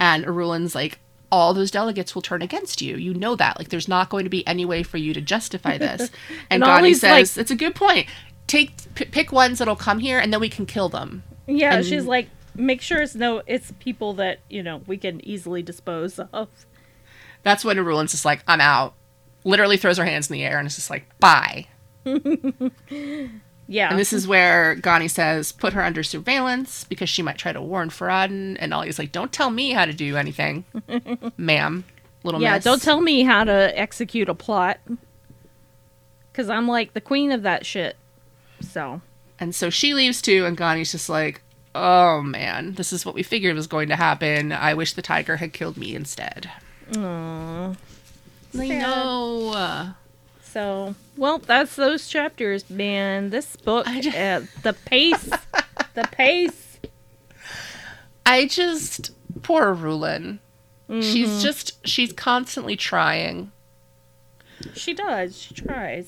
And Irulan's like, all those delegates will turn against you. You know that. Like, there's not going to be any way for you to justify this. [LAUGHS] And, And Ghani says, like- it's a good point. Take p- pick ones that'll come here, and then we can kill them. Yeah, And- she's like, make sure it's no, it's people that you know we can easily dispose of. That's when Irulan's just like, I'm out. Literally throws her hands in the air and is just like, bye. [LAUGHS] Yeah, And this is where Ghani says, put her under surveillance because she might try to warn Farad'n. And Ollie's like, don't tell me how to do anything, [LAUGHS] ma'am. Little yeah. miss. Don't tell me how to execute a plot, because I'm like the queen of that shit. So And so she leaves too, and Ghani's just like, oh man, this is what we figured was going to happen. I wish the tiger had killed me instead. Aww. I know. So, well, that's those chapters, man. This book, just- uh, the pace, the pace. I just, poor Rulin. She's just, she's constantly trying. She does. She tries.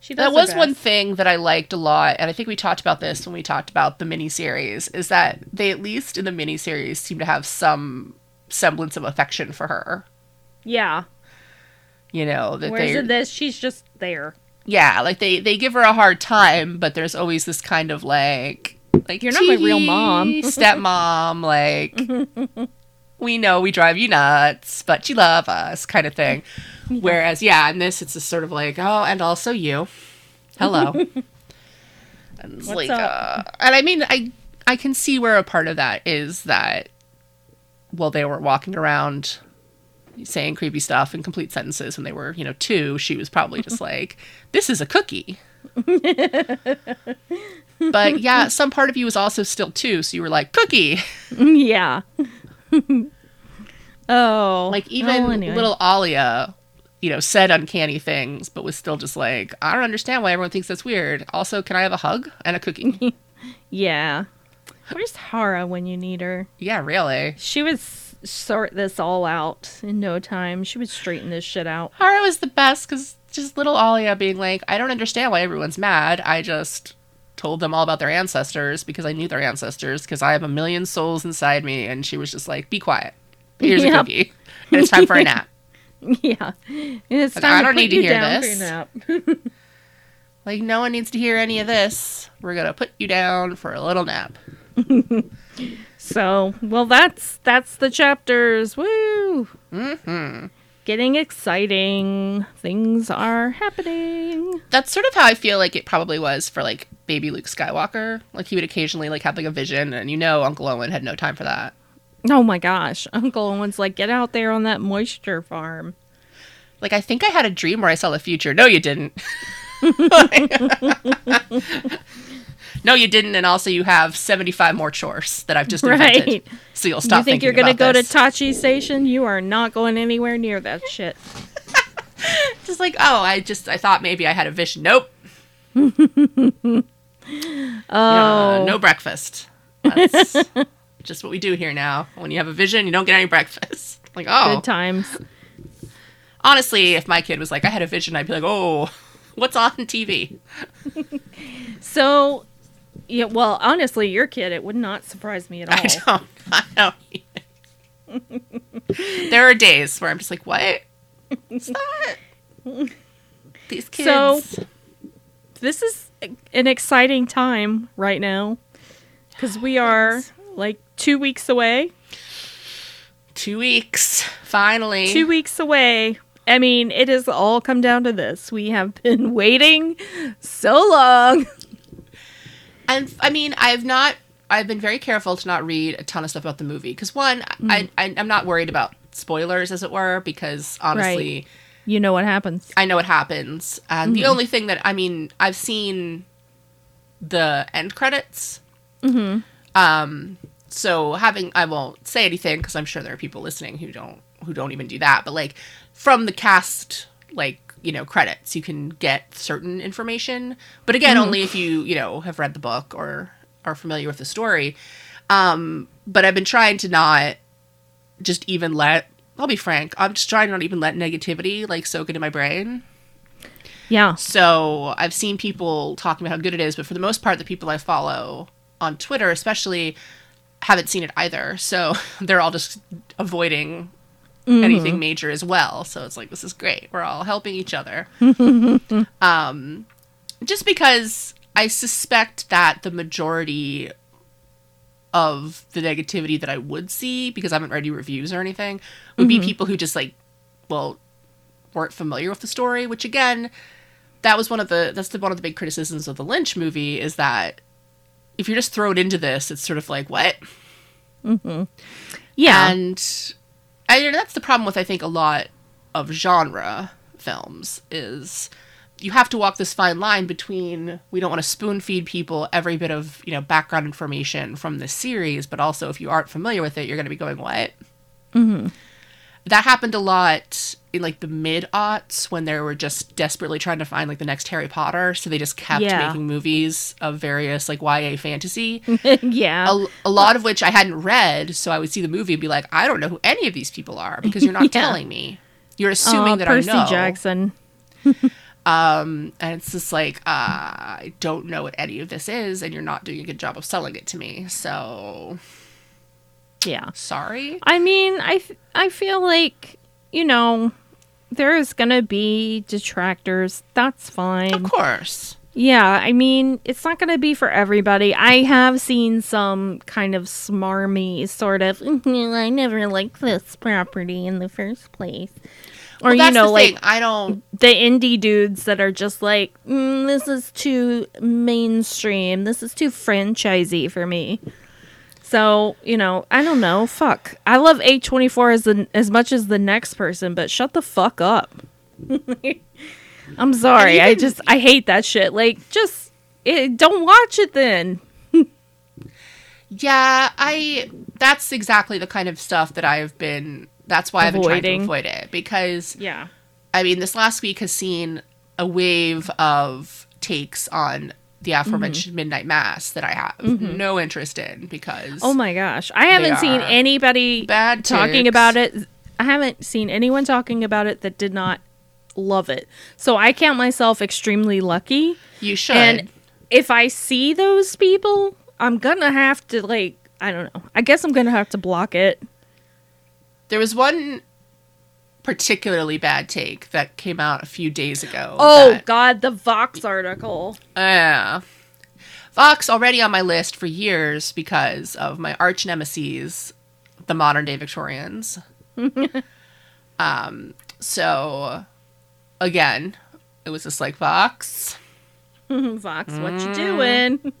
She. That was one thing that I liked a lot, and I think we talked about this when we talked about the miniseries, is that they at least in the miniseries seem to have some semblance of affection for her. Yeah. You know, that Whereas they in this, she's just there. Yeah, like they they give her a hard time, but there's always this kind of like like You're not my real "Tee, mom." stepmom, like [LAUGHS] we know we drive you nuts, but you love us kind of thing. Whereas yeah, in this it's just sort of like, oh, and also you. Hello. [LAUGHS] and like up? uh, and I mean I I can see where a part of that is that while they were walking around saying creepy stuff in complete sentences when they were, you know, two, she was probably just [LAUGHS] like, this is a cookie. but yeah, [LAUGHS] some part of you was also still two, so you were like, cookie. yeah. [LAUGHS] oh. Like even well, anyway. little Alia, you know, said uncanny things, but was still just like, I don't understand why everyone thinks that's weird. Also, can I have a hug and a cookie? [LAUGHS] Yeah. Where's Harah when you need her? yeah, really. She would sort this all out in no time. She would straighten this shit out. Harah was the best because just little Alia being like, I don't understand why everyone's mad. I just told them all about their ancestors because I knew their ancestors because I have a million souls inside me. And she was just like, be quiet. Here's a Yep. cookie. And it's time for a nap. [LAUGHS] yeah. It's Like, time I don't need to hear this. for your nap. [LAUGHS] Like, no one needs to hear any of this. We're going to put you down for a little nap. [LAUGHS] So, well, that's that's the chapters. Woo! Mm-hmm. Getting exciting. Things are happening. That's sort of how I feel like it probably was for like baby Luke Skywalker. Like he would occasionally like have like a vision, and you know Uncle Owen had no time for that. Oh my gosh, Uncle Owen's like, get out there on that moisture farm. Like I think I had a dream where I saw the future. No, you didn't. [LAUGHS] no, you didn't, and also you have seventy-five more chores that I've just invented. Right. So you'll stop. you think you're gonna about go this. to Tosche Station? You are not going anywhere near that shit. [LAUGHS] just like oh, I just I thought maybe I had a vision. Nope. [LAUGHS] Oh, no breakfast. That's [LAUGHS] just what we do here now. When you have a vision, you don't get any breakfast. Like oh, good times. honestly, if my kid was like, I had a vision, I'd be like, oh, what's on TV? So, yeah, well, honestly, your kid, it would not surprise me at [LAUGHS] all. I don't. I don't. there are days where I'm just like, what? What's that? These kids. So- This is an exciting time right now because we are like two weeks away. two weeks, finally. Two weeks away. I mean, it has all come down to this. We have been [LAUGHS] waiting so long. And I mean, I've not. I've been very careful to not read a ton of stuff about the movie because one, I, I I'm not worried about spoilers, as it were, because honestly, You know what happens. I know what happens. And the only thing that I mean, I've seen the end credits. Mm-hmm. Um. So having, I won't say anything because I'm sure there are people listening who don't who don't even do that. But like from the cast, like you know credits, you can get certain information. But again, only if you you know have read the book or are familiar with the story. Um. But I've been trying to not just even let. I'll be frank. I'm just trying to not even let negativity like soak into my brain. Yeah. So I've seen people talking about how good it is, but for the most part, the people I follow on Twitter, especially, haven't seen it either. So [LAUGHS] they're all just avoiding anything major as well. So it's like this is great. We're all helping each other. [LAUGHS] um, just because I suspect that the majority of the negativity that I would see, because I haven't read any reviews or anything, would be people who just like, well, weren't familiar with the story. Which again, that was one of the that's the one of the big criticisms of the Lynch movie is that if you're just thrown into this, it's sort of like what Mm-hmm. Yeah. and I, that's the problem with I think a lot of genre films is you have to walk this fine line between we don't want to spoon feed people every bit of you know background information from this series, but also if you aren't familiar with it, you're going to be going what. Mm-hmm. That happened a lot in like the mid aughts when they were just desperately trying to find like the next Harry Potter, so they just kept Yeah. making movies of various like YA fantasy [LAUGHS] yeah. a, a lot of which I hadn't read, so I would see the movie and be like, I don't know who any of these people are because you're not [LAUGHS] Yeah. telling me. You're assuming Aw, that Percy I know. Percy Jackson. Um, and it's just like, uh, I don't know what any of this is, and you're not doing a good job of selling it to me. So Yeah. sorry. I mean, I I feel like you know there is gonna be detractors. That's fine. Of course. Yeah, I mean, it's not going to be for everybody. I have seen some kind of smarmy sort of, "Mm, I never liked this property in the first place. Or, Well, you know, like thing. I don't. the indie dudes that are just like, mm, this is too mainstream. This is too franchisey for me. So, you know, I don't know. Fuck. I love A24 as, the, as much as the next person, but shut the fuck up. [LAUGHS] I'm sorry. I just, I hate that shit. Like, just, it, don't watch it then. Yeah, I. That's exactly the kind of stuff that I've been. That's why I've been trying to avoid it because Yeah. I mean, this last week has seen a wave of takes on the aforementioned mm-hmm. Midnight Mass that I have mm-hmm. no interest in because Oh my gosh. I haven't seen anybody bad talking takes. about it. I haven't seen anyone talking about it that did not love it. So I count myself extremely lucky. you should. And if I see those people, I'm going to have to like I don't know. I guess I'm going to have to block it. there was one particularly bad take that came out a few days ago. Oh that- God, the Vox article. Yeah. Vox already on my list for years because of my arch nemesis, the modern day Victorians. [LAUGHS] um, so again, it was just like Vox. [LAUGHS] Vox, what Mm. you doing?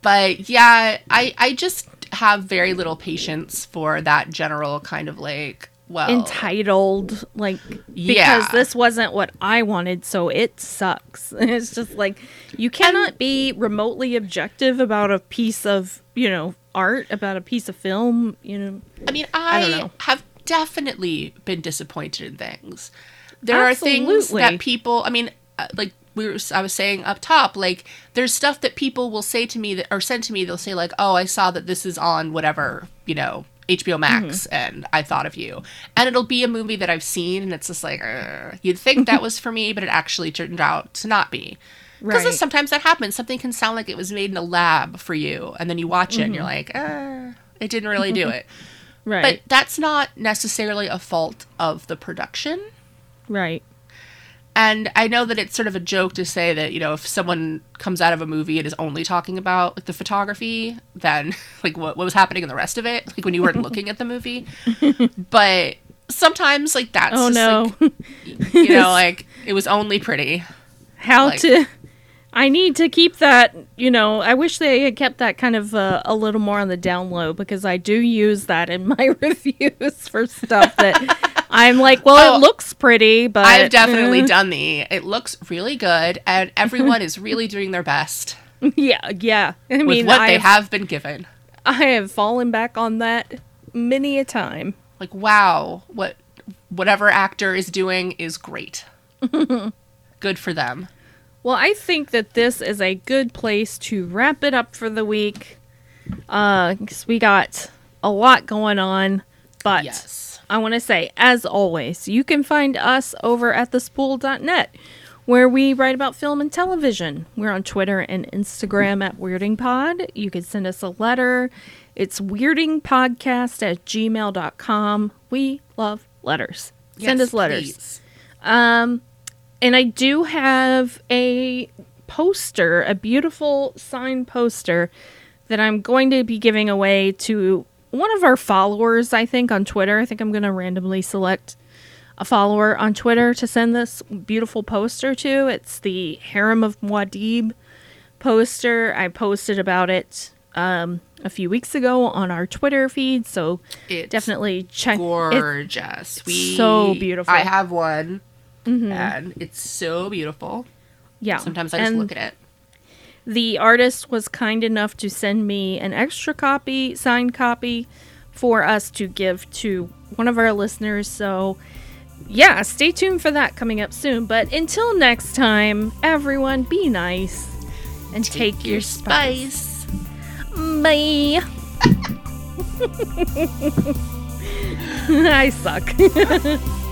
But yeah, I I just have very little patience for that general kind of like well Entitled, like because Yeah. this wasn't what I wanted, so it sucks. [LAUGHS] It's just like you cannot be remotely objective about a piece of you know art, about a piece of film. You know, I mean, I I, don't know. have definitely been disappointed in things. There are things that people, I mean, uh, like we were, I was saying up top, like there's stuff that people will say to me that or send to me. They'll say like, "Oh, I saw that this is on whatever, you know, HBO Max, Mm-hmm. and I thought of you." And it'll be a movie that I've seen, and it's just like, "Ugh." you'd think that was for me, but it actually turned out to not be. Because Right. sometimes that happens. Something can sound like it was made in a lab for you, and then you watch it and Mm-hmm. you're like, uh, it didn't really do [LAUGHS] it. right, But that's not necessarily a fault of the production. right. And I know that it's sort of a joke to say that, you know, if someone comes out of a movie and is only talking about like the photography, then [LAUGHS] like what, what was happening in the rest of it, like when you weren't looking at the movie. [LAUGHS] But sometimes like that's Oh just, no, like, you know, like it was only pretty. how like- to? I need to keep that. You know, I wish they had kept that kind of uh, a little more on the down low because I do use that in my [LAUGHS] reviews for stuff that I'm like, well, Oh, it looks pretty, but I've definitely uh, done the it looks really good and everyone is really doing their best [LAUGHS] Yeah, yeah. I with mean, what I they have, have been given. I have fallen back on that many a time. like wow what whatever actor is doing is great [LAUGHS] good for them Well, I think that this is a good place to wrap it up for the week. Uh, cause we got a lot going on, but yes I want to say, as always, you can find us over at thespool.net, where we write about film and television. We're on Twitter and Instagram at WeirdingPod. You can send us a letter. It's weirdingpodcast at gmail.com. We love letters. Send us letters. Um, and I do have a poster, a beautiful signed poster that I'm going to be giving away to one of our followers, I think, on Twitter. I think I'm going to randomly select a follower on Twitter to send this beautiful poster to. It's the Harem of Muad'Dib poster. I posted about it um, a few weeks ago on our Twitter feed, so It's definitely check it. gorgeous we so beautiful. Mm-hmm. i have one and it's so beautiful Yeah, sometimes i just and look at it the artist was kind enough to send me an extra copy, signed copy, for us to give to one of our listeners. So, yeah, stay tuned for that coming up soon. But until next time, everyone, be nice and take, your spice. Bye. [LAUGHS] I suck. [LAUGHS]